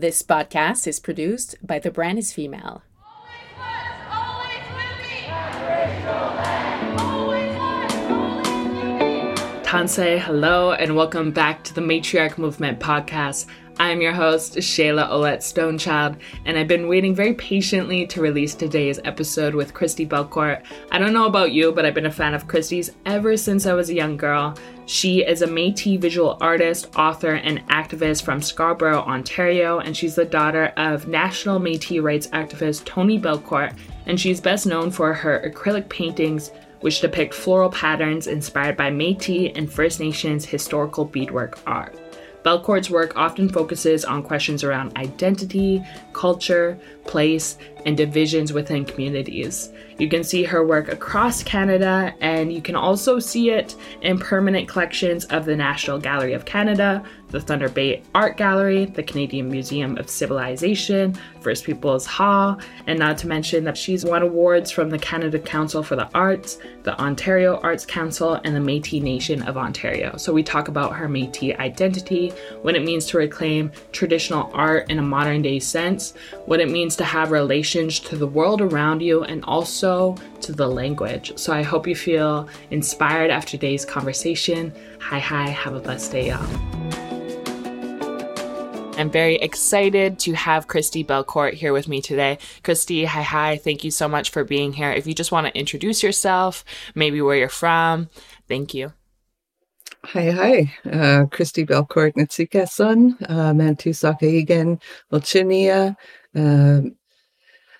This podcast is produced by The Brand is Female. Tanse, hello, and welcome back to the Matriarch Movement podcast. I'm your host, Shayla Oulette Stonechild, and I've been waiting very patiently to release today's episode with Christi Belcourt. I don't know about you, but I've been a fan of Christi's ever since I was a young girl. She is a Metis visual artist, author, and activist from Scarborough, Ontario, and she's the daughter of national Metis rights activist Tony Belcourt, and she's best known for her acrylic paintings which depict floral patterns inspired by Metis and First Nations historical beadwork art. Belcourt's work often focuses on questions around identity, culture, place, and divisions within communities. You can see her work across Canada, and you can also see it in permanent collections of the National Gallery of Canada, the Thunder Bay Art Gallery, the Canadian Museum of Civilization, First Peoples Hall, and not to mention that she's won awards from the Canada Council for the Arts, the Ontario Arts Council, and the Metis Nation of Ontario. So we talk about her Metis identity, what it means to reclaim traditional art in a modern day sense, what it means to have relations to the world around you, and also to the language. So I hope you feel inspired after today's conversation. Hi, hi, have a blessed day, y'all. I'm very excited to have Christi Belcourt here with me today. Christi, hi, hi. Thank you so much for being here. If you just want to introduce yourself, maybe where you're from, thank you. Hi, hi. Uh, Christi Belcourt Nitsikason, uh, Mantu Sakaigan, Olchinia,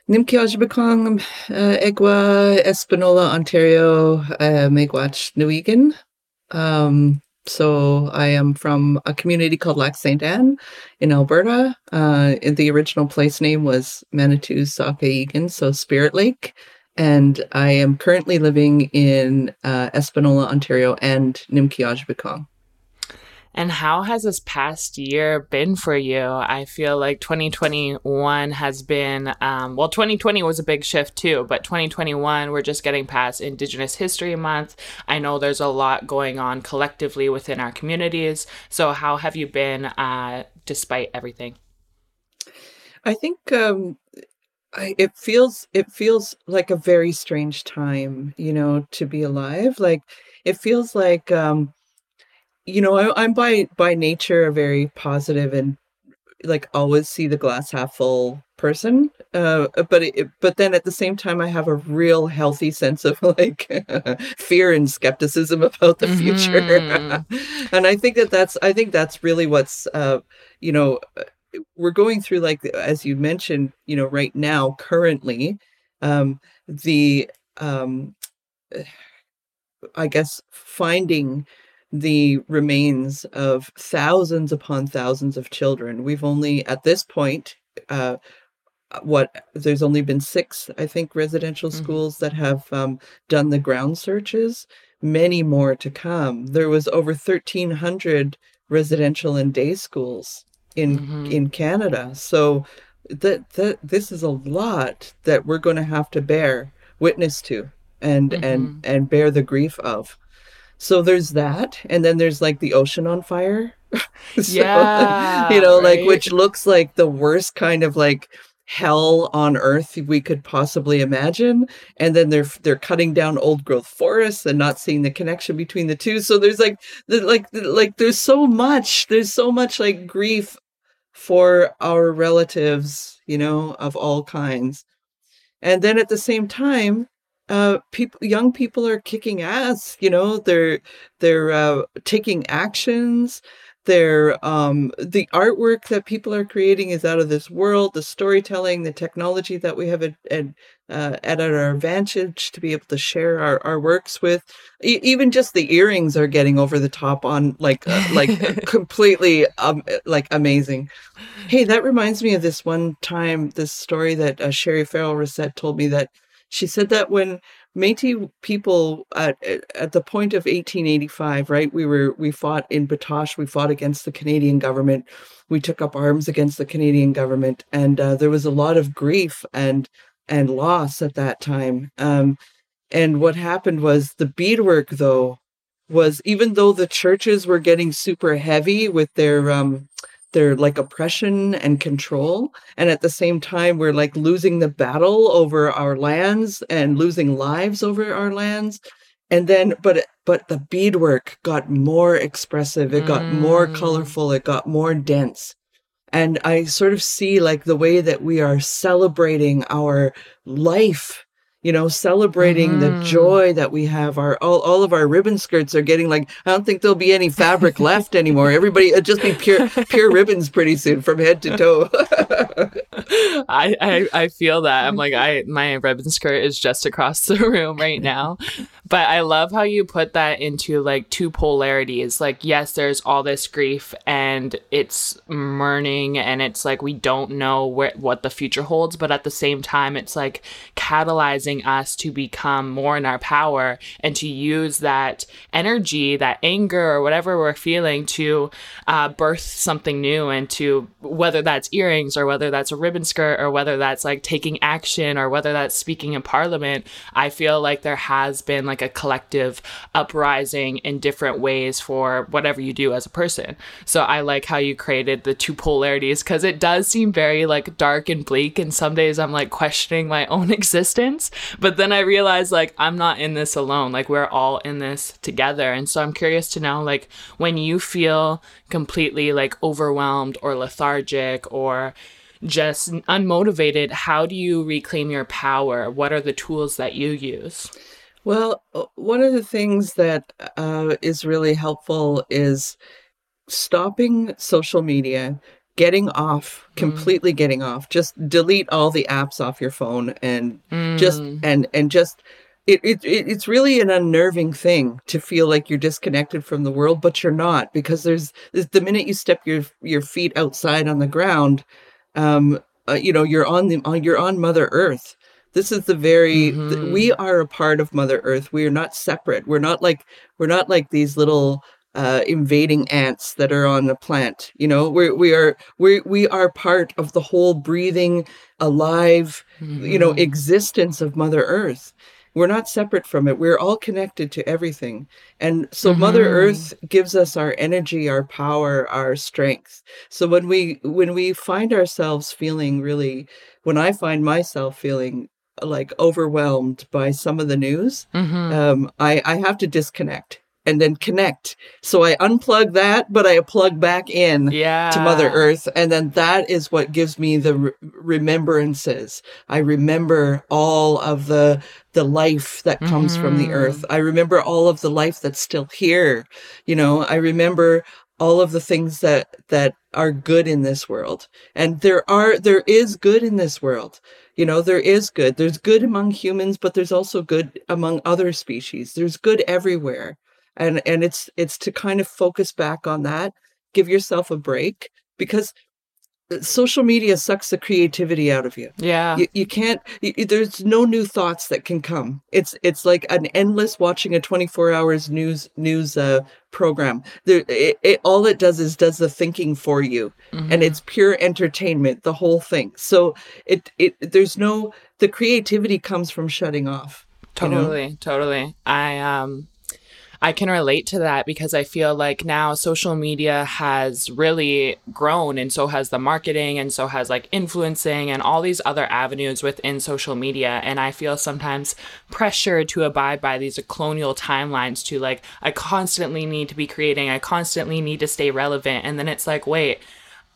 Nimkiajbakong, uh, Egwa, Espanola, Ontario, uh, Megwach, Nuigan. Um, so I am from a community called Lac Saint Anne in Alberta. Uh, the original place name was Manitou Sakaigan, so Spirit Lake. And I am currently living in uh, Espanola, Ontario, and Nimkiajbikong. And how has this past year been for you? I feel like 2021 has been, um, well, 2020 was a big shift too, but 2021, we're just getting past Indigenous History Month. I know there's a lot going on collectively within our communities. So, how have you been uh, despite everything? I think um, I, it feels it feels like a very strange time, you know, to be alive. Like it feels like um, you know, I, I'm by by nature a very positive and like always see the glass half full person uh but it, but then at the same time i have a real healthy sense of like fear and skepticism about the mm-hmm. future and i think that that's i think that's really what's uh you know we're going through like as you mentioned you know right now currently um the um i guess finding the remains of thousands upon thousands of children. We've only, at this point, uh, what there's only been six, I think, residential mm-hmm. schools that have um, done the ground searches. Many more to come. There was over 1,300 residential and day schools in mm-hmm. in Canada. So that that this is a lot that we're going to have to bear witness to and mm-hmm. and and bear the grief of. So there's that, and then there's like the ocean on fire. so, yeah, you know, right? like which looks like the worst kind of like hell on earth we could possibly imagine and then they're they're cutting down old growth forests and not seeing the connection between the two so there's like the, like like there's so much there's so much like grief for our relatives you know of all kinds and then at the same time uh people young people are kicking ass you know they're they're uh taking actions they're um the artwork that people are creating is out of this world the storytelling the technology that we have at at, uh, at our advantage to be able to share our, our works with. E- even just the earrings are getting over the top on like uh, like completely um like amazing. Hey that reminds me of this one time this story that uh, sherry farrell Racette told me that she said that when Métis people at at the point of 1885, right? We were we fought in Batoche. We fought against the Canadian government. We took up arms against the Canadian government, and uh, there was a lot of grief and and loss at that time. Um, and what happened was the beadwork, though, was even though the churches were getting super heavy with their um, their like oppression and control and at the same time we're like losing the battle over our lands and losing lives over our lands and then but but the beadwork got more expressive it got more Mm. colorful it got more dense and i sort of see like the way that we are celebrating our life you know celebrating the Mhm. joy that we have. Our all, all of our ribbon skirts are getting like i don't think there'll be any fabric left anymore. Everybody it'll just be pure pure ribbons pretty soon from head to toe I, I I feel that. I'm like I my ribbon skirt is just across the room right now. But I love how you put that into like two polarities. Like yes, there's all this grief and it's mourning and it's like we don't know where what the future holds, but at the same time it's like catalyzing us to become more in our power and to use that energy, that anger or whatever we're feeling to uh, birth something new and to whether that's earrings or whether that's a ribbon skirt or whether that's like taking action or whether that's speaking in parliament i feel like there has been like a collective uprising in different ways for whatever you do as a person. So i like how you created the two polarities because it does seem very like dark and bleak and some days i'm like questioning my own existence but then i realize like i'm not in this alone. Like we're all in this together. And so i'm curious to know like when you feel completely like overwhelmed or lethargic or just unmotivated how do you reclaim your power what are the tools that you use Well, uh, one of the things that uh, is really helpful is stopping social media, getting off, completely getting off. Just delete all the apps off your phone and just Mm. and and just it, it it it's really an unnerving thing to feel like you're disconnected from the world, but you're not because there's, there's the minute you step your your feet outside on the ground, um, uh, you know you're on the on you're on Mother Earth. This is the very th- Mhm. we are a part of Mother Earth. We are not separate. We're not like we're not like these little uh, invading ants that are on the plant. You know, we we are we we are part of the whole breathing, alive, you know, Mhm. existence of Mother Earth. We're not separate from it. We're all connected to everything. And so Mother Mhm. Earth gives us our energy, our power, our strength. So when we when we find ourselves feeling really when I find myself feeling like overwhelmed by some of the news, Mhm. um, I, I have to disconnect and then connect. So I unplug that, but I plug back in yeah to Mother Earth, and then that is what gives me the re- remembrances. I remember all of the the life that comes from the Mhm. earth. I remember all of the life that's still here. You know, I remember all of the things that that are good in this world. And there are there is good in this world. You know, there is good. There's good among humans, but there's also good among other species. There's good everywhere. And and it's it's to kind of focus back on that give yourself a break because uh, social media sucks the creativity out of you. yeah You, you can't. You, there's no new thoughts that can come. It's it's like an endless watching a 24 hours news news uh, program. There, it, it, all it does is does the thinking for you, and Mhm. it's pure entertainment. The whole thing. So it it there's no the creativity comes from shutting off. you know? Totally, totally. I um I can relate to that because I feel like now social media has really grown and so has the marketing and so has like influencing and all these other avenues within social media. And I feel sometimes pressured to abide by these colonial timelines to like I constantly need to be creating, I constantly need to stay relevant. And then it's like wait,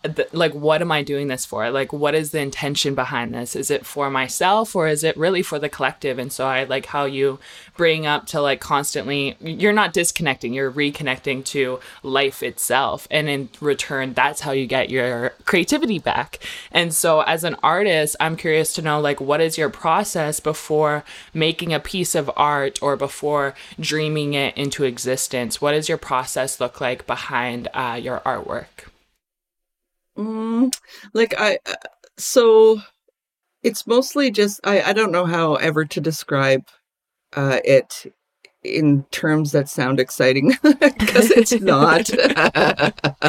th- like what am i doing this for? Like what is the intention behind this? Is it for myself or is it really for the collective? And so i like how you bring up to like constantly you're not disconnecting you're reconnecting to life itself. And in return that's how you get your creativity back. And so as an artist i'm curious to know like what is your process before making a piece of art or before dreaming it into existence? What does your process look like behind uh, your artwork Mm, like I, uh, so it's mostly just I. I don't know how ever to describe uh, it in terms that sound exciting because it's not.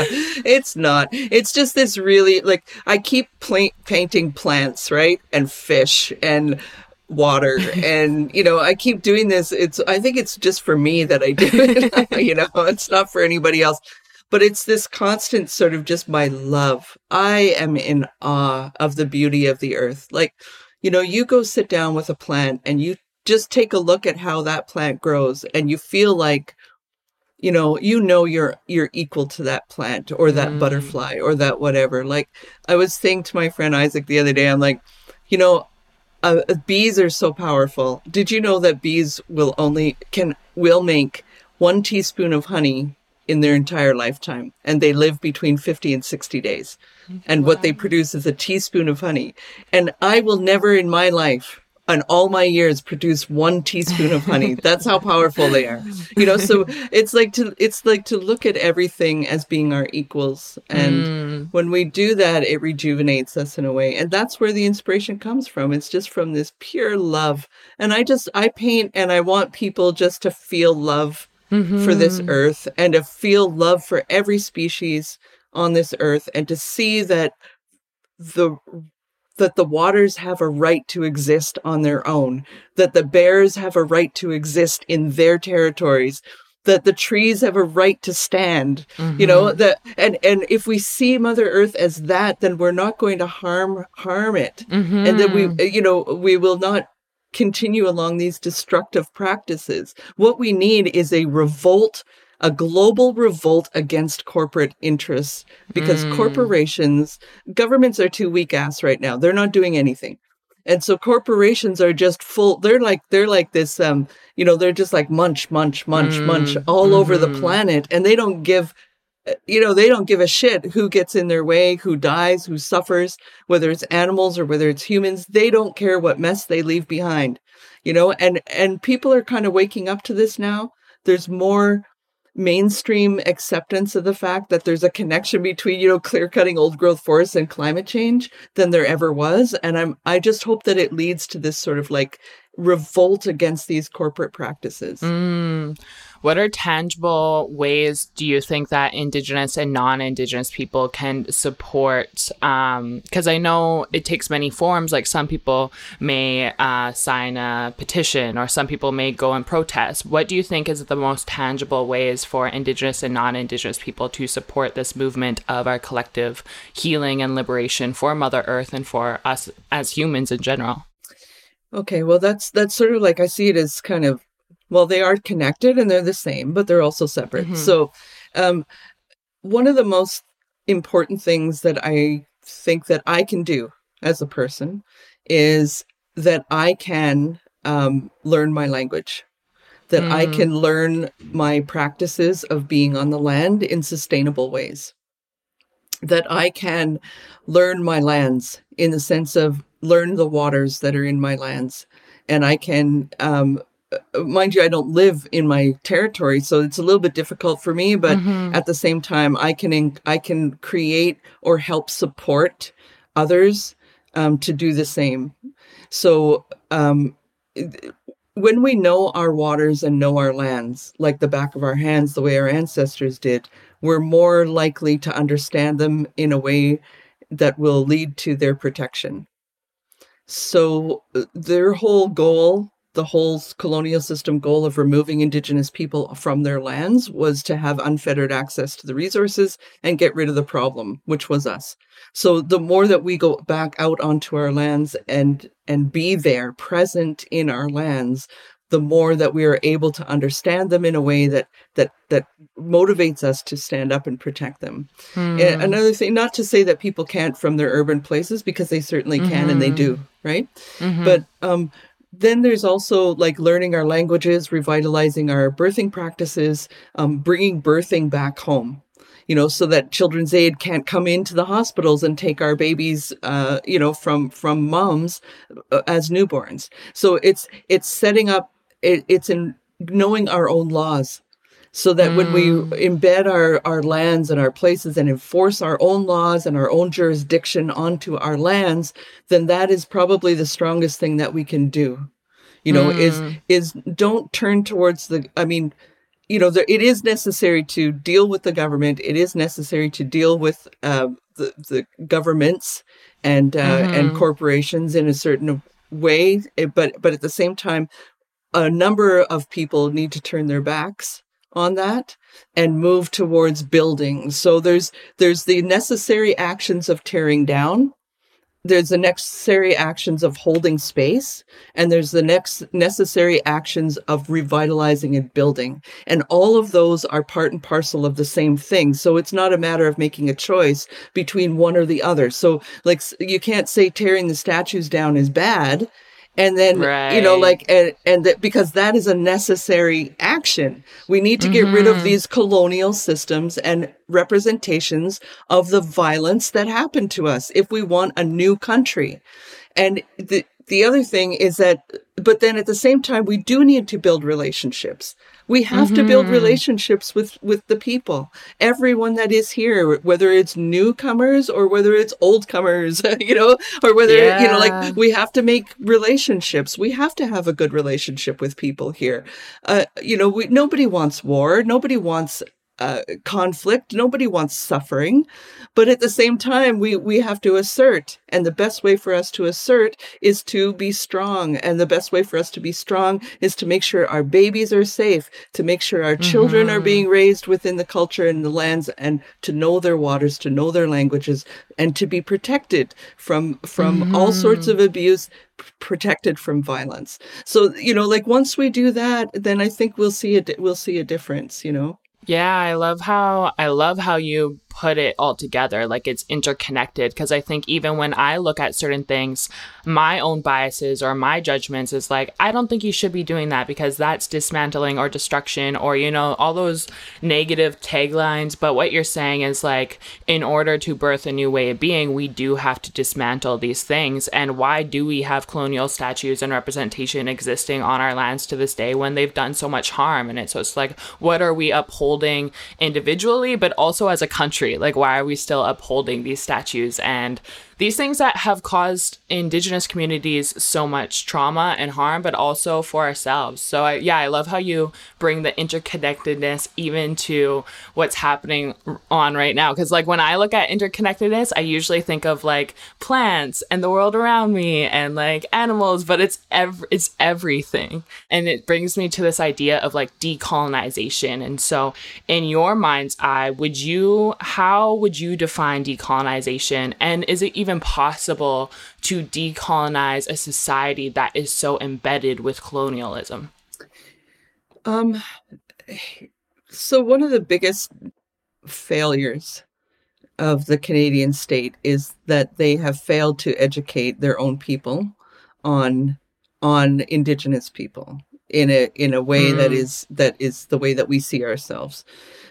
it's not. It's just this really like I keep pla- painting plants, right, and fish and water and you know i keep doing this it's i think it's just for me that i do it you know it's not for anybody else but it's this constant sort of just my love. I am in awe of the beauty of the earth. Like, you know, you go sit down with a plant and you just take a look at how that plant grows and you feel like you know you know you're you're equal to that plant or that mm. butterfly or that whatever like i was saying to my friend isaac the other day i'm like you know uh, bees are so powerful did you know that bees will only can will make one teaspoon of honey in their entire lifetime and they live between 50 and 60 days and wow. what they produce is a teaspoon of honey and i will never in my life and all my years produce one teaspoon of honey. That's how powerful they are. You know, so it's like to it's like to look at everything as being our equals. And mm. when we do that, it rejuvenates us in a way. And that's where the inspiration comes from. It's just from this pure love. And I just I paint and I want people just to feel love mm-hmm. for this earth and to feel love for every species on this earth and to see that the that the waters have a right to exist on their own, that the bears have a right to exist in their territories, that the trees have a right to stand. Mm-hmm. You know, mm-hmm. that and and if we see Mother Earth as that, then we're not going to harm harm it. Mm-hmm. And then we you know, we will not continue along these destructive practices. What we need is a revolt a global revolt against corporate interests because mm. corporations, governments are too weak ass right now. They're not doing anything. And so corporations are just full they're like they're like this um you know they're just like munch munch munch mm. munch all mm-hmm. over the mm-hmm. planet and they don't give you know they don't give a shit who gets in their way who dies who suffers whether it's animals or whether it's humans. They don't care what mess they leave behind you know? And and people are kind of waking up to this now. There's more mainstream acceptance of the fact that there's a connection between you know clear cutting old growth forests and climate change than there ever was. And i'm i just hope that it leads to this sort of like revolt against these corporate practices. Mm. What are tangible ways do you think that Indigenous and non Indigenous people can support? Because um, I know it takes many forms. Like some people may uh, sign a petition, or some people may go and protest. What do you think is the most tangible ways for Indigenous and non Indigenous people to support this movement of our collective healing and liberation for Mother Earth and for us as humans in general? Okay, well, that's that's sort of like I see it as kind of well, they are connected and they're the same, but they're also separate. Mm-hmm. So, um, one of the most important things that I think that I can do as a person is that I can um, learn my language, that mm. I can learn my practices of being on the land in sustainable ways, that I can learn my lands in the sense of learn the waters that are in my lands, and I can um, mind you, I don't live in my territory, so it's a little bit difficult for me. But mm-hmm. at the same time, I can I can create or help support others um, to do the same. So um, when we know our waters and know our lands like the back of our hands, the way our ancestors did, we're more likely to understand them in a way that will lead to their protection. So uh, their whole goal the whole colonial system goal of removing indigenous people from their lands was to have unfettered access to the resources and get rid of the problem which was us so the more that we go back out onto our lands and and be there present in our lands the more that we are able to understand them in a way that that that motivates us to stand up and protect them. Mm. another thing, not to say that people can't from their urban places because they certainly can mm-hmm. and they do, mm-hmm. right? Mm-hmm. But um, then there's also like learning our languages, revitalizing our birthing practices, um, bringing birthing back home. You know, so that Children's Aid can't come into the hospitals and take our babies, uh, you know, from from moms uh, as newborns. So it's it's setting up, it, it's in knowing our own laws so that mm. when we mm. embed our, our lands and our places and enforce our own laws and our own jurisdiction onto our lands, then that is probably the strongest thing that we can do. You know, mm. is is don't turn towards the I mean, you know, there, it is necessary to deal with the government. It is necessary to deal with uh, the the governments and uh, mm-hmm. and corporations in a certain way. Eh, but but at the same time, a number of people need to turn their backs on that and move towards building. So there's there's the necessary actions of tearing down. There's the necessary actions of holding space. And there's the next necessary actions of revitalizing and building. And all of those are part and parcel of the same thing. So it's not a matter of making a choice between one or the other. So like you can't say tearing the statues down is bad and then right. you know like and and that because that is a necessary action we need to get mm-hmm. rid of mm-hmm. these colonial systems and representations of the violence that happened to us if we want a new country and the the other thing is that but then at the same time we do need to build relationships we have mm-hmm. to build mm-hmm. relationships with with the people everyone that is here whether it's newcomers or whether it's old comers you know or whether yeah. you know like we have to make relationships we have to have a good relationship with people here uh, you know we, nobody wants war nobody wants uh, conflict. Nobody wants suffering, but at the same time, we we have to assert, and the best way for us to assert is to be strong. And the best way for us to be strong is to make sure our babies are safe, to make sure our mm-hmm. children are being raised within the culture and the lands, and to know their waters, to know their languages, and to be protected from from mm-hmm. all sorts of abuse protected from violence so you know like once we do that then i think we'll see a we'll see a difference you know yeah, I love how I love how you put it all together like it's interconnected. Because i think even when i look at certain things my own biases or my judgments is like i don't think you should be doing that because that's dismantling or destruction or you know all those negative taglines. But what you're saying is like in order to birth a new way of being we do have to dismantle these things. And why do we have colonial statues and representation existing on our lands to this day when they've done so much harm? And it's just like what are we upholding individually but also as a country country? Like, why are we still upholding these statues? And these things that have caused indigenous communities so much trauma and harm, but also for ourselves. So, I, yeah, I love how you bring the interconnectedness even to what's happening on right now. Because, like, when I look at interconnectedness, I usually think of like plants and the world around me and like animals, but it's ev- it's everything. And it brings me to this idea of like decolonization. And so, in your mind's eye, would you, how would you define decolonization? And is it even possible to decolonize a society that is so embedded with colonialism? Um, so one of the biggest failures of the Canadian state is that they have failed to educate their own people on on indigenous people in a in a way mm. that is that is the way that we see ourselves.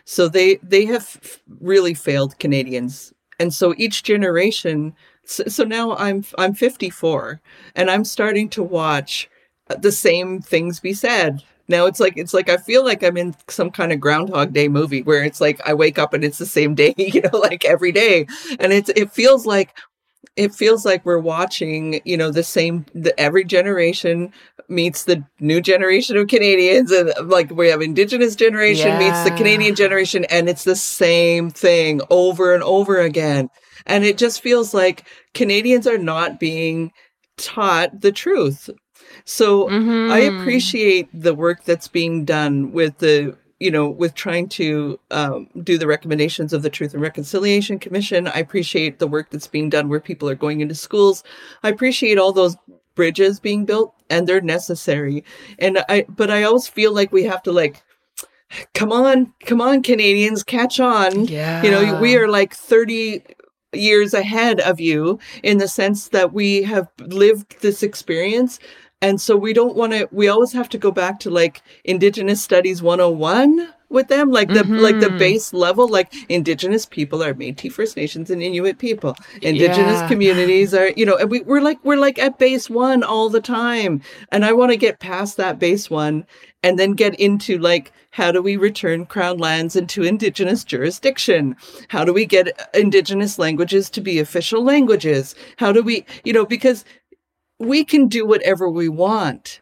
So they they have really failed Canadians and so each generation so, so now i'm i'm 54 and i'm starting to watch uh, the same things be said. Now it's like it's like i feel like i'm in some kind of groundhog day movie where it's like i wake up and it's the same day you know like every day. And it's it feels like it feels like we're watching you know the same the every generation meets the new generation of canadians and uh, like we have indigenous generation yeah. meets the canadian generation and it's the same thing over and over again and it just feels like canadians are not being taught the truth so mm-hmm. i appreciate the work that's being done with the you know, with trying to um, do the recommendations of the Truth and Reconciliation Commission. I appreciate the work that's being done where people are going into schools. I appreciate all those bridges being built and they're necessary. And I, but I always feel like we have to like, come on, come on, Canadians, catch on. Yeah. You know, we are like 30 years ahead of you in the sense that we have lived this experience and so we don't want to, we always have to go back to like Indigenous Studies 101 with them, like the mm-hmm. like the mm-hmm. base level, like Indigenous people are Métis First Nations and Inuit people. Indigenous yeah. communities are, you know, and we, we're like we're like at base one all the time. And I want to get past that base one and then get into like how do we return crown lands into indigenous jurisdiction how do we get indigenous languages to be official languages how do we you know because we can do whatever we want.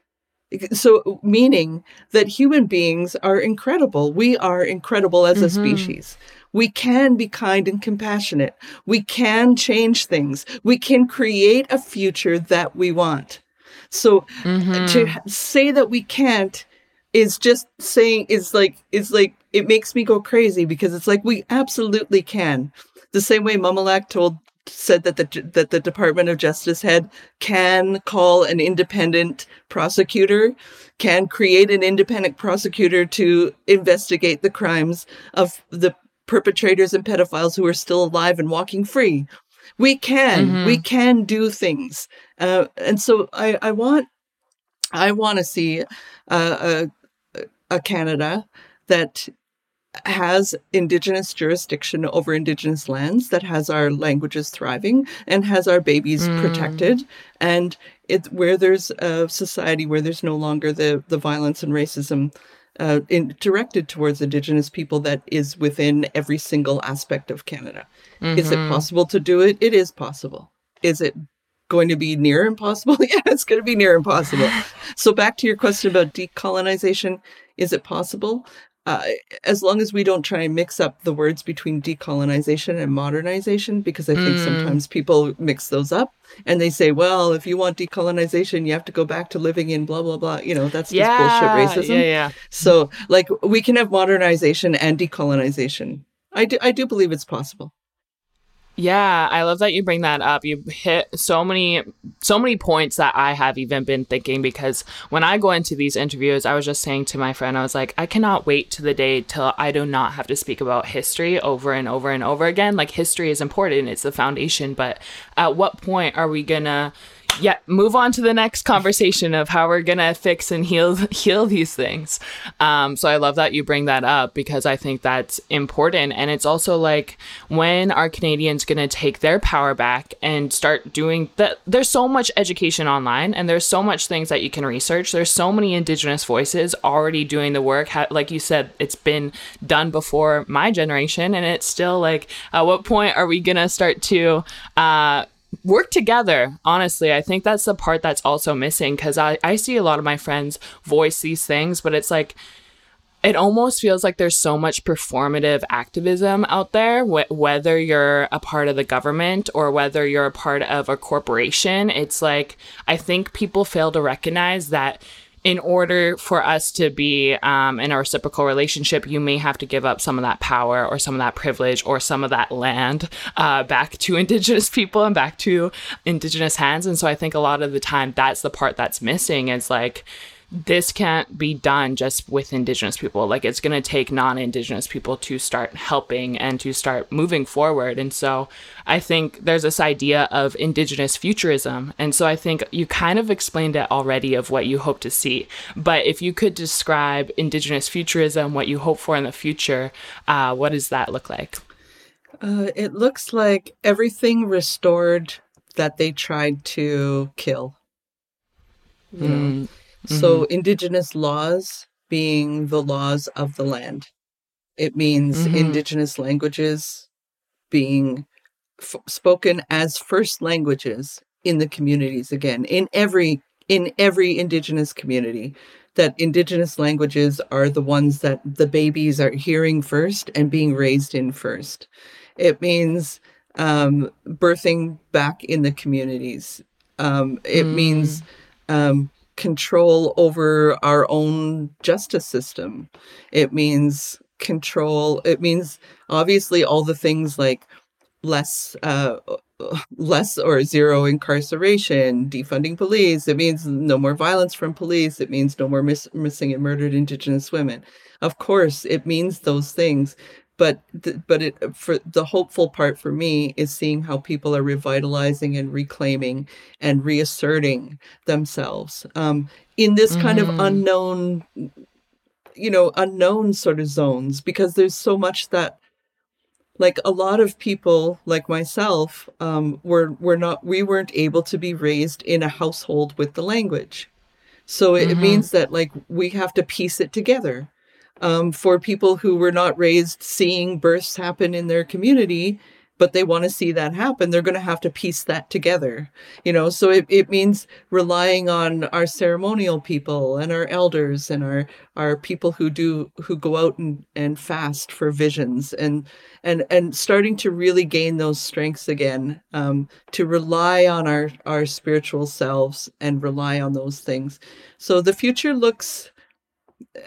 So, meaning that human beings are incredible. We are incredible as a mm-hmm. species. We can be kind and compassionate. We can change things. We can create a future that we want. So, mm-hmm. to say that we can't is just saying is like is like it makes me go crazy because it's like we absolutely can. The same way Mumilaaq told said that the that the Department of Justice head can call an independent prosecutor, can create an independent prosecutor to investigate the crimes of the perpetrators and pedophiles who are still alive and walking free. We can, mm-hmm. we can do things, uh, and so I, I want, I want to see uh, a, a Canada that has indigenous jurisdiction over indigenous lands that has our languages thriving and has our babies mm. protected and it where there's a society where there's no longer the the violence and racism uh, in, directed towards indigenous people that is within every single aspect of canada mm-hmm. is it mm-hmm. possible to do it it is possible is it going to be near impossible yeah it's going to be near impossible so back to your question about decolonization is it possible uh, as long as we don't try and mix up the words between decolonization and modernization, because I think mm. sometimes people mix those up and they say, well, if you want decolonization, you have to go back to living in blah, blah, blah. You know, that's just yeah, bullshit racism. Yeah, yeah. So, like, we can have modernization and decolonization. I do, I do believe it's possible. Yeah, I love that you bring that up. You hit so many so many points that I have even been thinking because when I go into these interviews, I was just saying to my friend, I was like, I cannot wait to the day till I do not have to speak about history over and over and over again. Like history is important, it's the foundation, but at what point are we going to yeah, move on to the next conversation of how we're gonna fix and heal heal these things. Um, so I love that you bring that up because I think that's important, and it's also like when are Canadians gonna take their power back and start doing that? There's so much education online, and there's so much things that you can research. There's so many Indigenous voices already doing the work. Like you said, it's been done before my generation, and it's still like, at what point are we gonna start to uh, work together honestly. I think that's the part that's also missing because I, I see a lot of my friends voice these things but it's like it almost feels like there's so much performative activism out there wh- whether you're a part of the government or whether you're a part of a corporation. It's like i think people fail to recognize that in order for us to be um, in a reciprocal relationship, you may have to give up some of that power or some of that privilege or some of that land uh, back to Indigenous people and back to Indigenous hands. And so I think a lot of the time that's the part that's missing is like, this can't be done just with indigenous people. Like it's going to take non-indigenous people to start helping and to start moving forward. And so i think there's this idea of indigenous futurism. And so i think you kind of explained it already of what you hope to see. But if you could describe indigenous futurism what you hope for in the future uh, what does that look like? Uh, it looks like everything restored that they tried to kill. You know mm. So, mm-hmm. indigenous laws being the laws of the land. It means mm-hmm. indigenous languages being f- spoken as first languages in the communities again in every in every indigenous community that indigenous languages are the ones that the babies are hearing first and being raised in first it means um, birthing back in the communities um, it mm. means um, control over our own justice system. It means control. It means obviously all the things like less uh, less or zero incarceration, defunding police. It means no more violence from police. It means no more miss- missing and murdered Indigenous women. Of course, it means those things, but but it for the hopeful part for me is seeing how people are revitalizing and reclaiming and reasserting themselves um, in this kind mm. of unknown you know unknown sort of zones because there's so much that like a lot of people like myself um, were were not we weren't able to be raised in a household with the language so it, mm-hmm. it means that like we have to piece it together um, for people who were not raised seeing births happen in their community but they want to see that happen they're going to have to piece that together you know? So it, it means relying on our ceremonial people and our elders and our our people who do who go out and, and fast for visions and and and starting to really gain those strengths again um, to rely on our our spiritual selves and rely on those things. So the future looks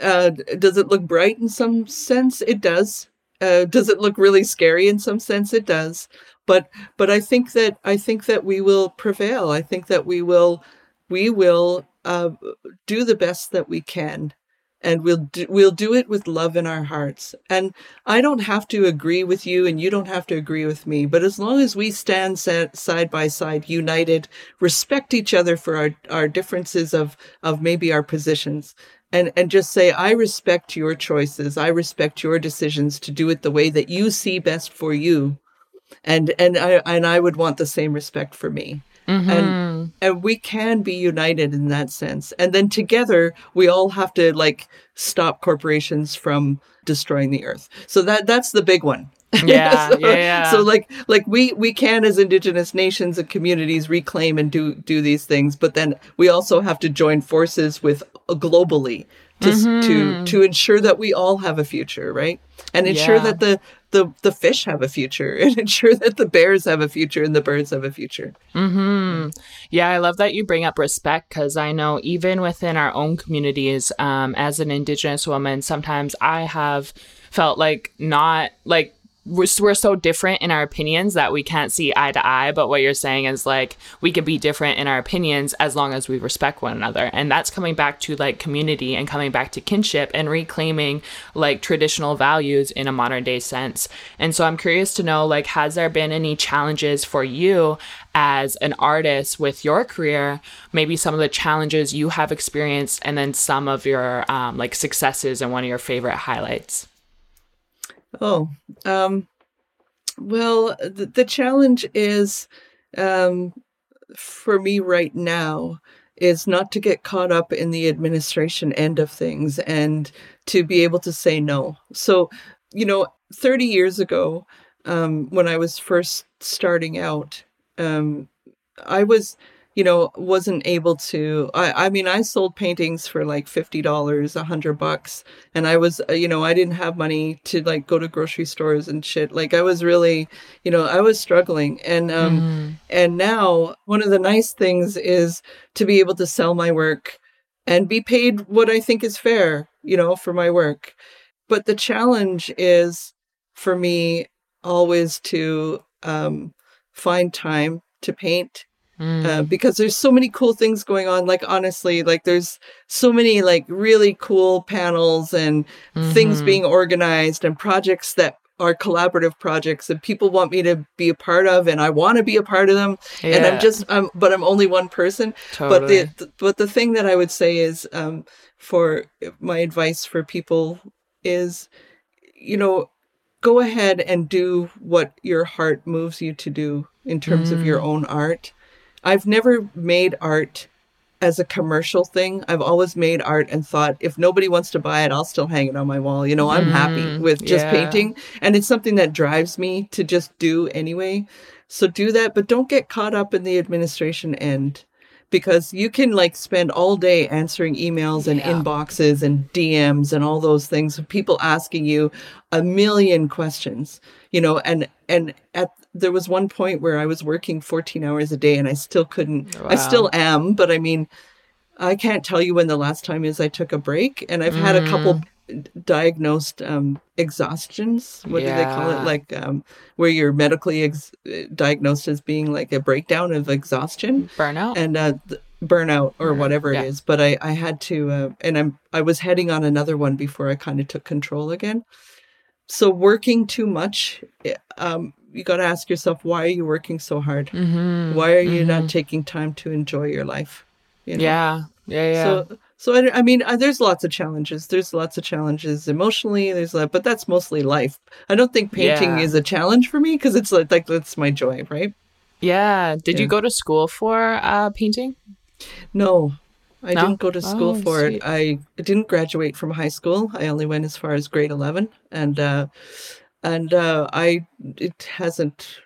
uh, does it look bright in some sense? It does. Uh, does it look really scary in some sense? It does. But but I think that I think that we will prevail. I think that we will we will uh, do the best that we can and we'll do, we'll do it with love in our hearts. And I don't have to agree with you, and you don't have to agree with me. But as long as we stand side by side, united, respect each other for our our differences of of maybe our positions, and and just say, I respect your choices, I respect your decisions to do it the way that you see best for you, and and I and I would want the same respect for me. Mm-hmm. And and we can be united in that sense. And then together we all have to like stop corporations from destroying the earth. So that that's the big one. Yeah, so, yeah. So like like we we can as indigenous nations and communities reclaim and do do these things, but then we also have to join forces with uh, globally to mm-hmm. to to ensure that we all have a future, right? And ensure yeah. that the the the fish have a future and ensure that the bears have a future and the birds have a future. Hmm. Yeah, I love that you bring up respect because I know even within our own communities, um, as an Indigenous woman, sometimes I have felt like not like we're, we're so different in our opinions that we can't see eye to eye. But what you're saying is like we could be different in our opinions as long as we respect one another. And that's coming back to like community and coming back to kinship and reclaiming like traditional values in a modern day sense. And so I'm curious to know like, has there been any challenges for you as an artist with your career? Maybe some of the challenges you have experienced and then some of your um, like successes and one of your favorite highlights. Oh, um, well, the, the challenge is um, for me right now is not to get caught up in the administration end of things and to be able to say no. So, you know, 30 years ago, um, when I was first starting out, um, I was you know, wasn't able to. I, I mean, I sold paintings for like fifty dollars, a hundred bucks, and I was, uh, you know, I didn't have money to like go to grocery stores and shit. Like I was really, you know, I was struggling, and um, mm. and now one of the nice things is to be able to sell my work and be paid what I think is fair, you know, for my work. But the challenge is for me always to um, find time to paint Mm. Uh, because there's so many cool things going on. Like honestly, like there's so many like really cool panels and mm-hmm. things being organized and projects that are collaborative projects that people want me to be a part of and I want to be a part of them yeah. and I'm just I'm but I'm only one person totally. but the, but the thing that I would say is um for my advice for people is you know go ahead and do what your heart moves you to do in terms mm. of your mm. own art I've never made art as a commercial thing. I've always made art and thought if nobody wants to buy it, I'll still hang it on my wall. You know, I'm mm, happy with just yeah. painting and it's something that drives me to just do anyway. So do that, but don't get caught up in the administration end because you can like spend all day answering emails and yeah. inboxes and DMs and all those things of people asking you a million questions, you know, and and at there was one point where I was working 14 hours a day and I still couldn't, wow. I still am, but I mean, I can't tell you when the last time is I took a break. And I've mm. had a couple mm. diagnosed um, exhaustions. What yeah. do they call it? Like um, where you're medically ex- diagnosed as being like a breakdown of exhaustion, burnout, and uh, th- burnout or whatever yeah. it is. But I, I had to, uh, and I'm, I was heading on another one before I kind of took control again. So working too much, eh, um, you got to ask yourself why are you working so hard mm-hmm. why are you mm-hmm. not taking time to enjoy your life you know? yeah yeah yeah so so I, I mean uh, there's lots of challenges there's lots of challenges emotionally there's a, but that's mostly life i don't think painting yeah. is a challenge for me because it's like, like that's my joy right yeah did yeah. you go to school for uh, painting no I no? didn't go to school oh, for sweet. it. I didn't graduate from high school. I only went as far as grade 11. And uh, and uh, I it hasn't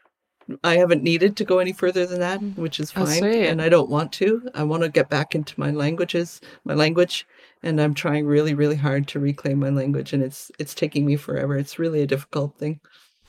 I haven't needed to go any further than that, which is oh, fine. Oh, and I don't want to. I want to get back into my languages, my language, and I'm trying really, really hard to reclaim my language, and it's it's taking me forever. It's really a difficult thing.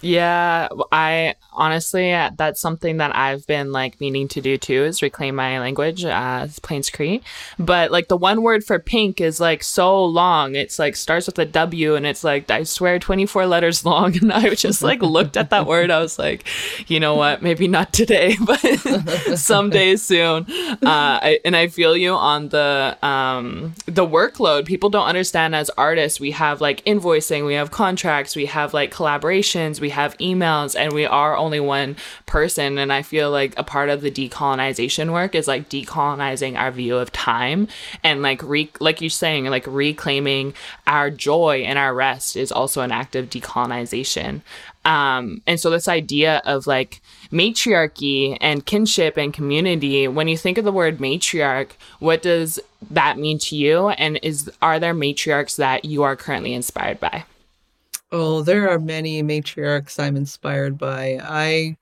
Yeah, I honestly, uh, that's something that I've been like meaning to do too is reclaim my language as Plains Cree. But like the one word for pink is like so long. It's like starts with a W and it's like, I swear, 24 letters long. And I just like looked at that word. I was like, you know what? Maybe not today, but someday soon. Uh, I, and I feel you on the, um, the workload. People don't understand as artists, we have like invoicing, we have contracts, we have like collaborations, we we have emails and we are only one person and i feel like a part of the decolonization work is like decolonizing our view of time and like re like you're saying like reclaiming our joy and our rest is also an act of decolonization. Um, and so this idea of like matriarchy and kinship and community when you think of the word matriarch what does that mean to you? And is are there matriarchs that you are currently inspired by Oh, there are many matriarchs I'm inspired by. I,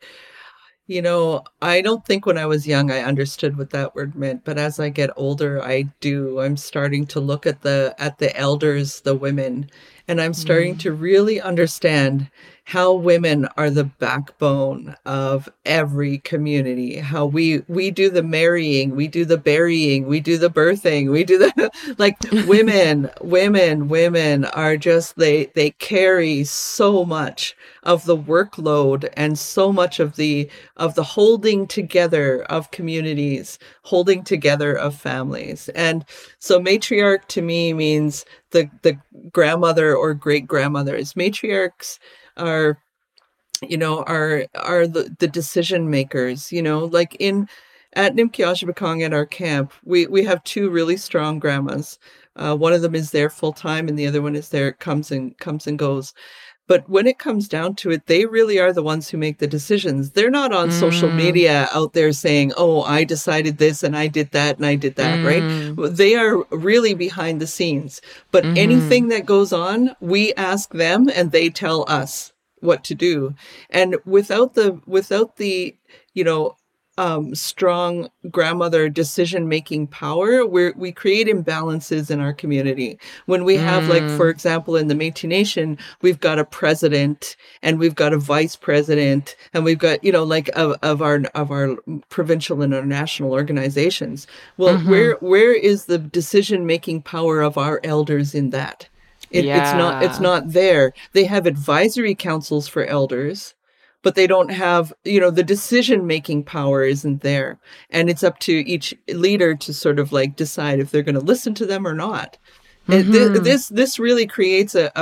you know, I don't think when I was young I understood what that word meant, but as I get older, I do. I'm starting to look at the at the elders, the women, and I'm starting mm. to really understand how women are the backbone of every community how we we do the marrying we do the burying we do the birthing we do the like women women women are just they they carry so much of the workload and so much of the of the holding together of communities holding together of families. And so matriarch to me means the the grandmother or great grandmothers matriarchs are you know are are the, the decision makers you know like in at Nimkii Aazhibikong at our camp we we have two really strong grandmas. Uh, one of them is there full time and the other one is there comes and comes and goes but when it comes down to it they really are the ones who make the decisions they're not on mm. social media out there saying oh i decided this and i did that and i did that mm. right they are really behind the scenes but mm-hmm. anything that goes on we ask them and they tell us what to do and without the without the you know um, strong grandmother decision making power where we create imbalances in our community when we have mm. like for example in the Métis Nation we've got a president and we've got a vice president and we've got you know like of, of our of our provincial and our national organizations well mm-hmm. where where is the decision making power of our elders in that it, yeah. It's not it's not there. They have advisory councils for elders, but they don't have, you know, the decision making power isn't there. And it's up to each leader to sort of like decide if they're going to listen to them or not. Mm-hmm. this this really creates a,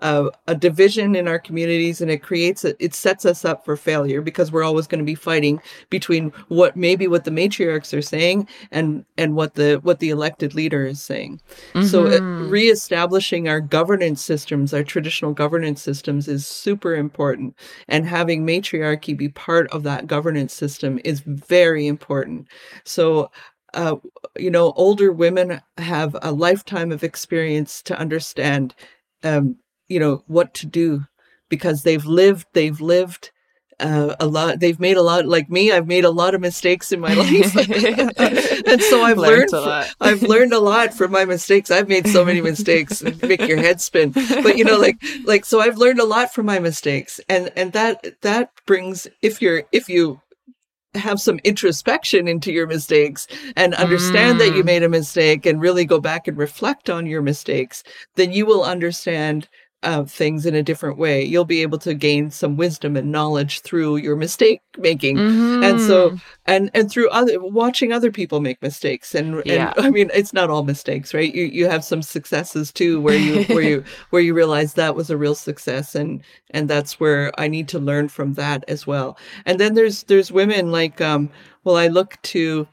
a a division in our communities, and it creates a, it sets us up for failure because we're always going to be fighting between what maybe what the matriarchs are saying and and what the what the elected leader is saying. Mm-hmm. So uh, reestablishing our governance systems, our traditional governance systems, is super important, and having matriarchy be part of that governance system is very important. So uh, you know, older women have a lifetime of experience to understand, um, you know, what to do because they've lived, they've lived uh, a lot. They've made a lot, like me. I've made a lot of mistakes in my life, and so I've learned. learned I've learned a lot from my mistakes. I've made so many mistakes, make your head spin. But you know, like, like, so I've learned a lot from my mistakes, and and that that brings if you're if you have some introspection into your mistakes and understand mm. that you mm. made a mistake and really go back and reflect on your mistakes, then you will understand uh, things in a different way. You'll be able to gain some wisdom and knowledge through your mistake making, mm-hmm. and so mm-hmm. and and through other watching other people make mistakes. And yeah. and I mean, it's not all mistakes, right? You you have some successes too, where you where you where you realize that was a real success, and and that's where I need to learn from that as well. And then there's there's women like um well, I look to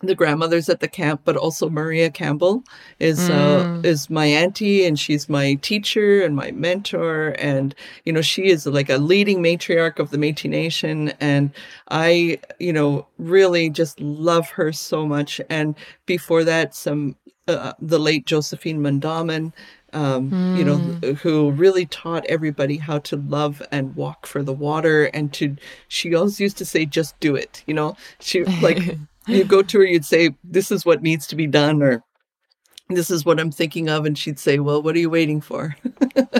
the grandmothers at the camp, but also Maria Campbell is uh, mm. uh, is my auntie, and she's my teacher and my mentor, and you know she is like a leading matriarch of the Métis Nation, and I you know really just love her so much. And before that, some uh, the late Josephine Mandamin. Um, mm. you know, mm. who really taught everybody how to love and walk for the water, and to she always used to say, "Just do it." You know, she like you go to her, you'd say, "This is what needs to be done," or this is what I'm thinking of. And she'd say, well, what are you waiting for?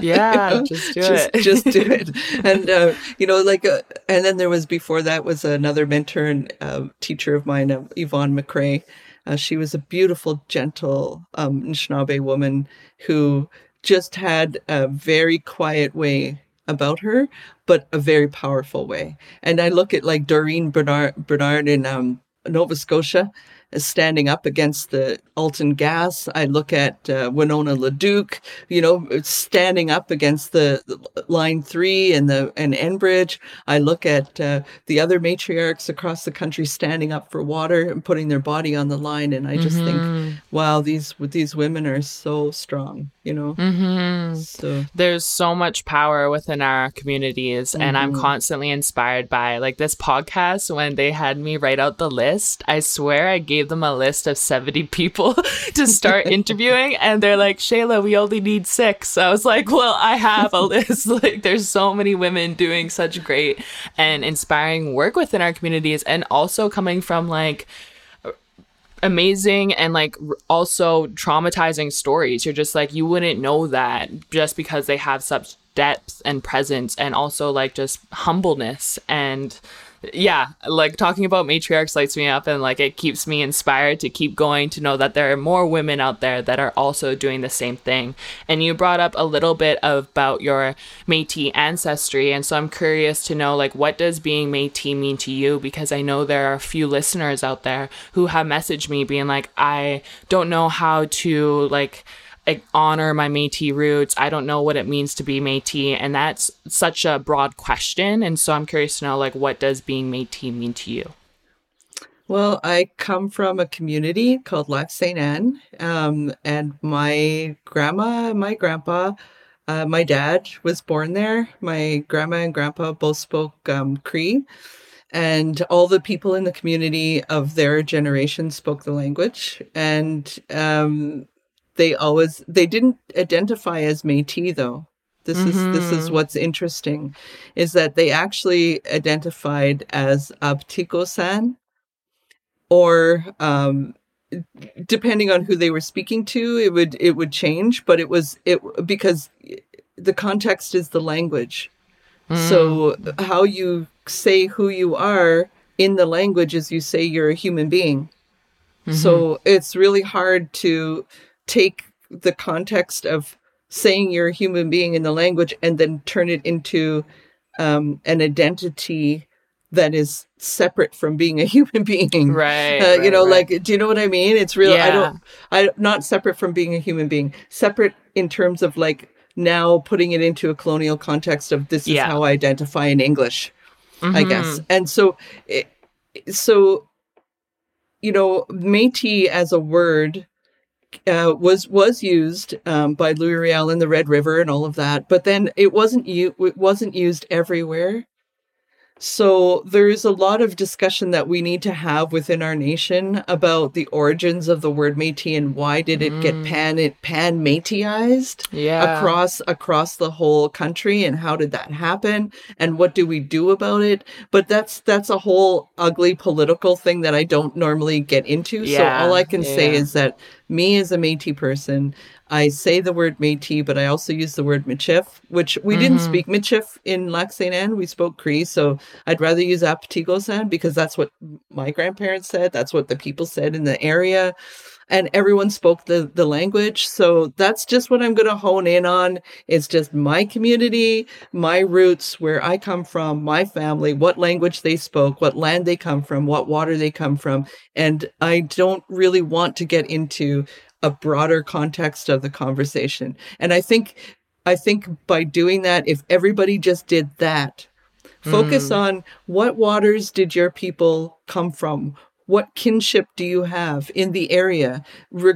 Yeah, you know? just do just, it. just do it. And, uh, you know, like, uh, and then there was before that was another mentor and uh, teacher of mine, uh, Yvonne McCrae. Uh, she was a beautiful, gentle um, Anishinaabe woman who just had a very quiet way about her, but a very powerful way. And I look at like Dorene Bernard, Bernard in um, Nova Scotia is standing up against the Alton gas. I look at uh, Winona LaDuke, you know, standing up against the, the, line three and the and Enbridge. I look at uh, the other matriarchs across the country standing up for water and putting their body on the line, and I just mm-hmm. think, wow, these these women are so strong, you know. Mm-hmm. So there's so much power within our communities, mm-hmm. and I'm mm-hmm. constantly inspired by like this podcast. When they had me write out the list, I swear I gave gave them a list of 70 people to start interviewing and they're like shayla we only need six so i was like well i have a list like there's so many women doing such great and inspiring work within our communities and also coming from like amazing and like also traumatizing stories. You're just like you wouldn't know that just because they have such depth and presence and also like just humbleness and yeah, like talking about matriarchs lights me up and like it keeps me inspired to keep going to know that there are more women out there that are also doing the same thing. And you brought up a little bit about your Métis ancestry and so I'm curious to know like what does being Métis mean to you because I know there are a few listeners out there who have messaged me being like I don't know how to like like, honor my Métis roots. I don't know what it means to be Métis, and that's such a broad question. And so I'm curious to know, like, what does being Métis mean to you? Well, I come from a community called Lac Saint Anne, um, and my grandma, my grandpa, uh, my dad was born there. My grandma and grandpa both spoke um, Cree, and all the people in the community of their generation spoke the language. And um, they always they didn't identify as Métis though. This mm-hmm. is this is mm-hmm. what's interesting, is that they actually identified as Abtiko-san, or um, depending on who they were speaking to, it would it would change. But it was it because the context is the language. Mm. So how you say who you are in the language is you say you're a human being. Mm-hmm. So it's really hard to take the context of saying you're a human being in the language and then turn it into um, an identity that is separate from being a human being right, uh, right you know right. like do you know what i mean it's real yeah. i don't i not separate from being a human being separate in terms of like now putting it into a colonial context of this is yeah. how i identify in english mm-hmm. i guess and so it, so you know métis as a word uh, was was used um, by Louis Riel in the Red River and all of that, but then it wasn't u- it wasn't used everywhere. So there's a lot of discussion that we need to have within our nation about the origins of the word Métis and why did it mm. get pan it pan Métisized yeah. across across the whole country and how did that happen and what do we do about it? But that's that's a whole ugly political thing that I don't normally get into. Yeah. So all I can yeah. say is that me as a Métis person, I say the word Métis, but I also use the word Michif, which we mm-hmm. didn't speak Michif in Lac Saint Anne. We spoke Cree, so I'd rather use Apatigo-san because that's what my grandparents said. That's what the people said in the area. And everyone spoke the, the language. So that's just what I'm going to hone in on. It's just my community, my roots, where I come from, my family, what language they spoke, what land they come from, what water they come from. And I don't really want to get into a broader context of the conversation. And I think I think by doing that, if everybody just did that, focus mm. on what waters did your people come from? What kinship do you have in the area? Re-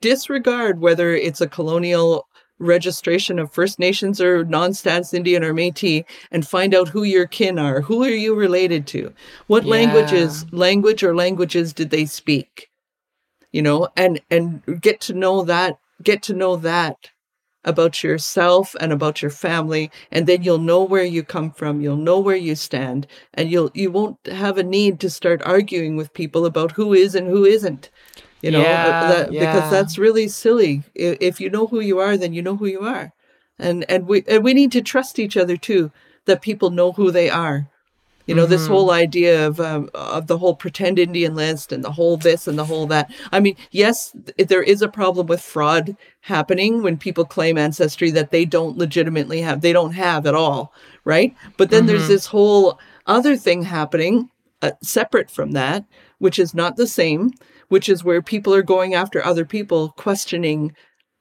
disregard whether it's a colonial registration of First Nations or non-status Indian or Métis and find out who your kin are. Who are you related to? What yeah. languages, language or languages did they speak? You know and and get to know that get to know that about yourself and about your family and then you'll know where you come from you'll know where you stand and you'll you won't have a need to start arguing with people about who is and who isn't You know, Yeah, that, yeah. because that's really silly. If you know who you are, then you know who you are, and and we and we need to trust each other too. That people know who they are. You know, this whole idea of um, of the whole pretend Indian list and the whole this and the whole that. I mean, yes, th- there is a problem with fraud happening when people claim ancestry that they don't legitimately have, they don't have at all, right? But then there's this whole other thing happening uh, separate from that, which is not the same, which is where people are going after other people, questioning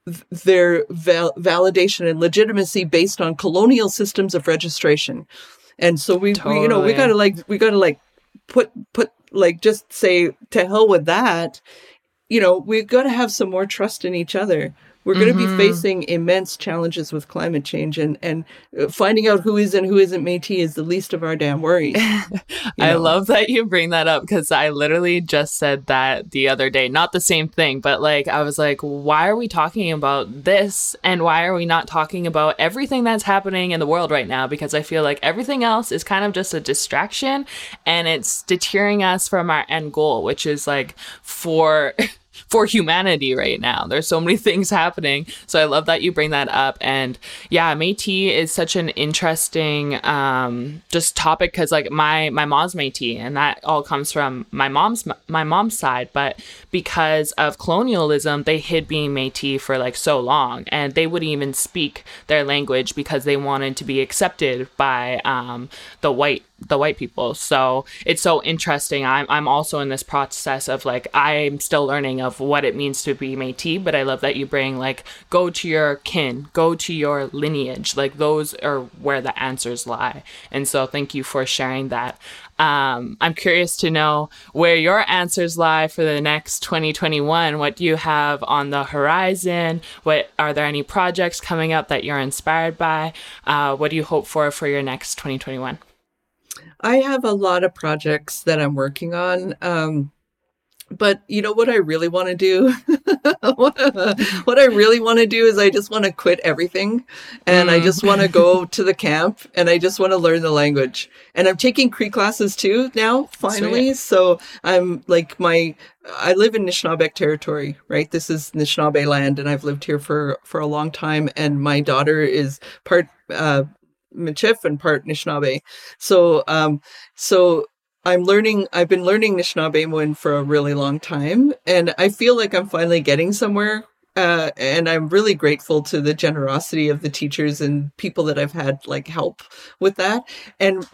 th- their val- validation and legitimacy based on colonial systems of registration. And so we, we you know, we gotta like, we got to like put, put, like, just say to hell with that. You know, we've got to have some more trust in each other. We're going to Mm-hmm. be facing immense challenges with climate change, and and uh, finding out who is and who isn't Métis is the least of our damn worries. I know. love that you bring that up because I literally just said that the other day. Not the same thing, but like I was like, why are we talking about this? And why are we not talking about everything that's happening in the world right now? Because I feel like everything else is kind of just a distraction and it's deterring us from our end goal, which is like for. For humanity right now, there's so many things happening. So I love that you bring that up. And yeah, Métis is such an interesting um, just topic because like my my mom's Métis, and that all comes from my mom's my mom's side. But because of colonialism, they hid being Métis for like so long, and they wouldn't even speak their language because they wanted to be accepted by um, the white the white people. So it's so interesting. I'm I'm also in this process of like I'm still learning of what it means to be Métis, but I love that you bring like go to your kin, go to your lineage. Like those are where the answers lie. And so thank you for sharing that. Um, I'm curious to know where your answers lie for the next 2021. What do you have on the horizon? What are there any projects coming up that you're inspired by? Uh, what do you hope for for your next 2021? I have a lot of projects that I'm working on. Um, but you know what I really want to do? what, what I really want to do is I just want to quit everything and I just want to go to the camp and I just want to learn the language. And I'm taking Cree classes too now, finally. So I'm like my I live in Nishnabek territory, right? This is Nishnabé land and I've lived here for for a long time and my daughter is part uh Michif and part Nishnabé. So um so I'm learning I've been learning Nishnabemowin for a really long time and I feel like I'm finally getting somewhere uh, and I'm really grateful to the generosity of the teachers and people that I've had like help with that. And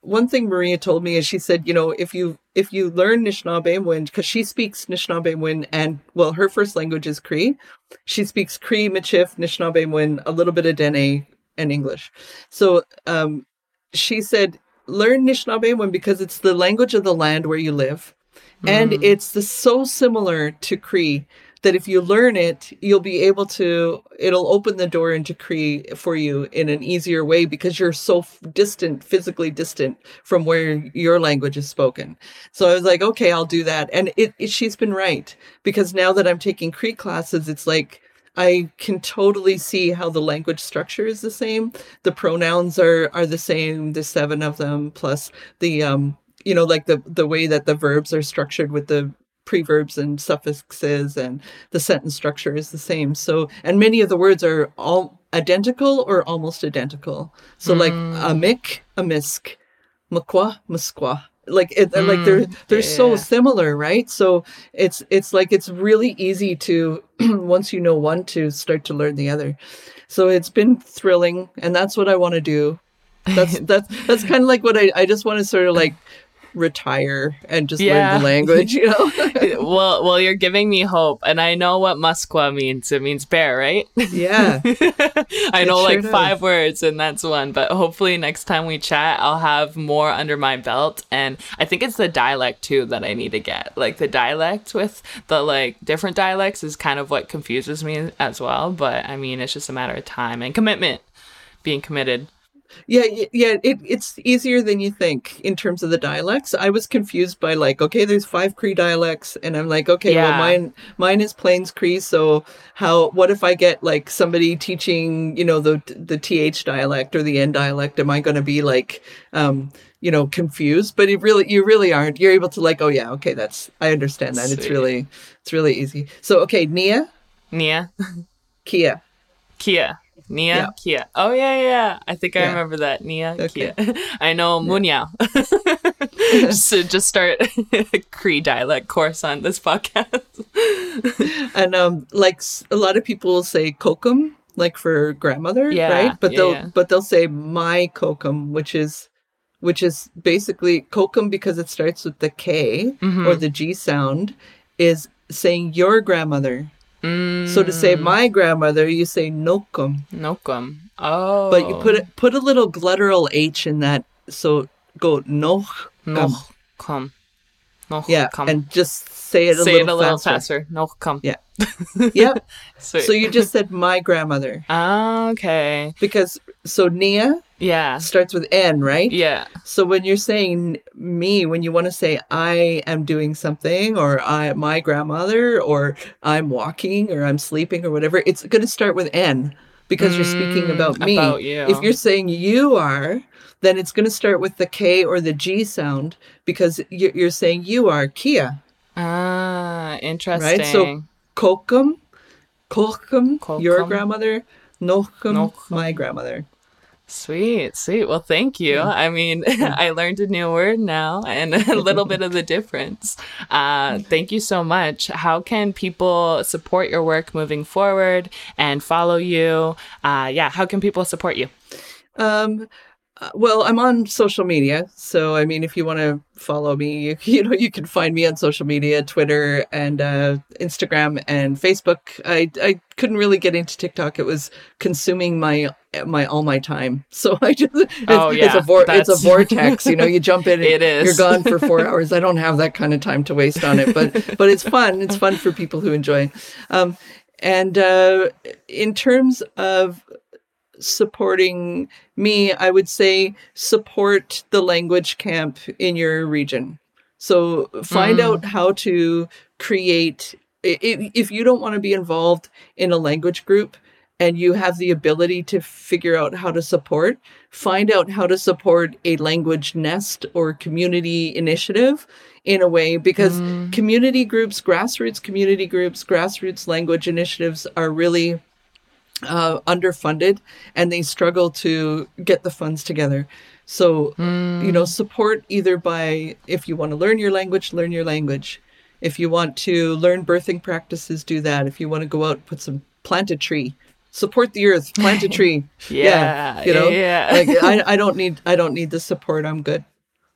one thing Maria told me is she said, you know, if you if you learn Nishnabemowin because she speaks Nishnabemowin and well, her first language is Cree. She speaks Cree, Michif, Nishnabemowin, a little bit of Dene and English. So um, she said, learn Nishnabemowin because it's the language of the land where you live. And it's the, so similar to Cree that if you learn it, you'll be able to, it'll open the door into Cree for you in an easier way because you're so f- distant, physically distant from where your language is spoken. So I was like, okay, I'll do that. And it, it she's been right because now that I'm taking Cree classes, it's like, I can totally see how the language structure is the same. The pronouns are are the same. The seven of them plus the um you know like the the way that the verbs are structured with the preverbs and suffixes and the sentence structure is the same. So and many of the words are all identical or almost identical. So like a mick, a misk, makwa, muskwa. Like it, uh, like they're mm, they're so similar, right? So it's it's like it's really easy to once you know one to start to learn the other. So it's been thrilling, and that's what I want to do. That's that's that's kind of like what I I just want to sort of like retire and just Yeah. learn the language, you know? well, well, you're giving me hope, and I know what Muskwa means. It means bear, right? yeah. I know sure like does. five words, and that's one. But hopefully, next time we chat, I'll have more under my belt. And I think it's the dialect too that I need to get. Like the dialect with the like different dialects is kind of what confuses me as well. But I mean, it's just a matter of time and commitment, being committed. Yeah, yeah, it, it's easier than you think in terms of the dialects. I was confused by like, okay, there's five Cree dialects, and I'm like, okay, Yeah. well, mine mine is Plains Cree, so how? What if I get like somebody teaching, you know, the the th dialect or the n dialect? Am I going to be like, um, you know, confused, but you really you really aren't. You're able to like, oh yeah, okay, that's I understand that. It's really it's really easy. So okay, Nia, Nia, Kia. Kia. Nia, Yeah. Kia. Oh yeah, yeah. I think I remember that. Nia, Okay. Kia. I know Munyao. so just start a Cree dialect course on this podcast. And um like a lot of people will say kokum like for grandmother, Yeah, right? But yeah, they'll yeah. but they'll say my kokum, which is which is basically kokum because it starts with the K Mm-hmm. or the G sound is saying your grandmother. Mm, So to say my grandmother, you say nokum. Nokum. Oh. But you put it put a little glutteral H in that so go no Nochkum. Yeah and just say it a Say it little a little faster. faster. Nochkum. Yeah. yep. Sweet. So you just said my grandmother okay. because so Nia Yeah. starts with N, right? Yeah. So when you're saying me, when you want to say I am doing something or I my grandmother or I'm walking or I'm sleeping or whatever, it's going to start with N because you're speaking Mm, about me. about you. If you're saying you are, then it's going to start with the K or the G sound because you're, you're saying you are Kia, Ah, interesting. right? So Kokum, Kokum, your grandmother, Nokum, Nokum. my grandmother. Sweet, sweet. Well, thank you. I mean, I learned a new word now and a little bit of the difference. Uh, thank you so much. How can people support your work moving forward and follow you? Uh, yeah, how can people support you? Um, well, I'm on social media, so I mean, if you want to follow me, you, you know, you can find me on social media, Twitter and uh, Instagram and Facebook. I I couldn't really get into TikTok; it was consuming my my all my time. So I just it's, Oh, it's yeah, a vor- it's a vortex. You know, you jump in, It is. You're gone for four hours. I don't have that kind of time to waste on it, but but it's fun. It's fun for people who enjoy. Um, and uh, in terms of supporting me, I would say support the language camp in your region. So find Mm. out how to create. If you don't want to be involved in a language group and you have the ability to figure out how to support, find out how to support a language nest or community initiative in a way because community groups, grassroots community groups, grassroots language initiatives are really uh, underfunded and they struggle to get the funds together. So, you know, support either by, if you want to learn your language, learn your language. If you want to learn birthing practices, do that. If you want to go out, put some, plant a tree. Support the earth, plant a tree. Yeah, you know, yeah. like I, I don't need, I don't need the support. I'm good.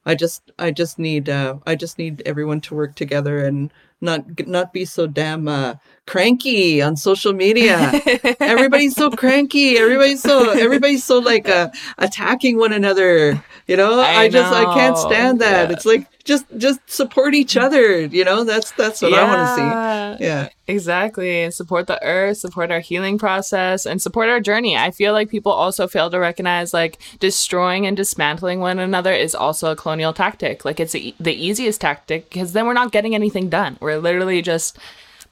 I just, I just need, uh, I just need everyone to work together and not, not be so damn uh, cranky on social media. everybody's so cranky. Everybody's so, everybody's so like uh, attacking one another. You know, I I, just, I can't stand that. Yeah. It's like just, just support each mm-hmm. other. You know, that's, that's what I want to see. Yeah. Exactly. And support the earth, support our healing process, and support our journey. I feel like people also fail to recognize like destroying and dismantling one another is also a colonial tactic. Like it's the the easiest tactic because then we're not getting anything done. We're literally just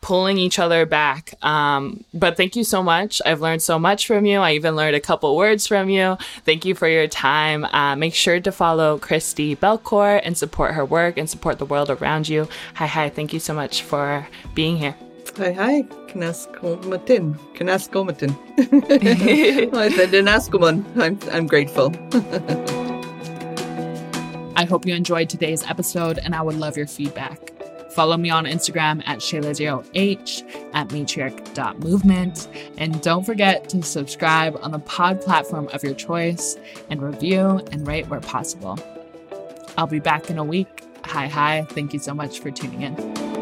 pulling each other back. Um, but thank you so much. I've learned so much from you. I even learned a couple words from you. Thank you for your time. Uh, make sure to follow Christi Belcourt and support her work and support the world around you. Hi, hi. Thank you so much for being here. Hi, hi. Kanaskomatin. Kanaskomatin. I said Inaskuman. I'm, I'm grateful. I hope you enjoyed today's episode and I would love your feedback. Follow me on Instagram at Shayla0H, at matriarch.movement, and don't forget to subscribe on the pod platform of your choice and review and rate where possible. I'll be back in a week. Hi, hi. Thank you so much for tuning in.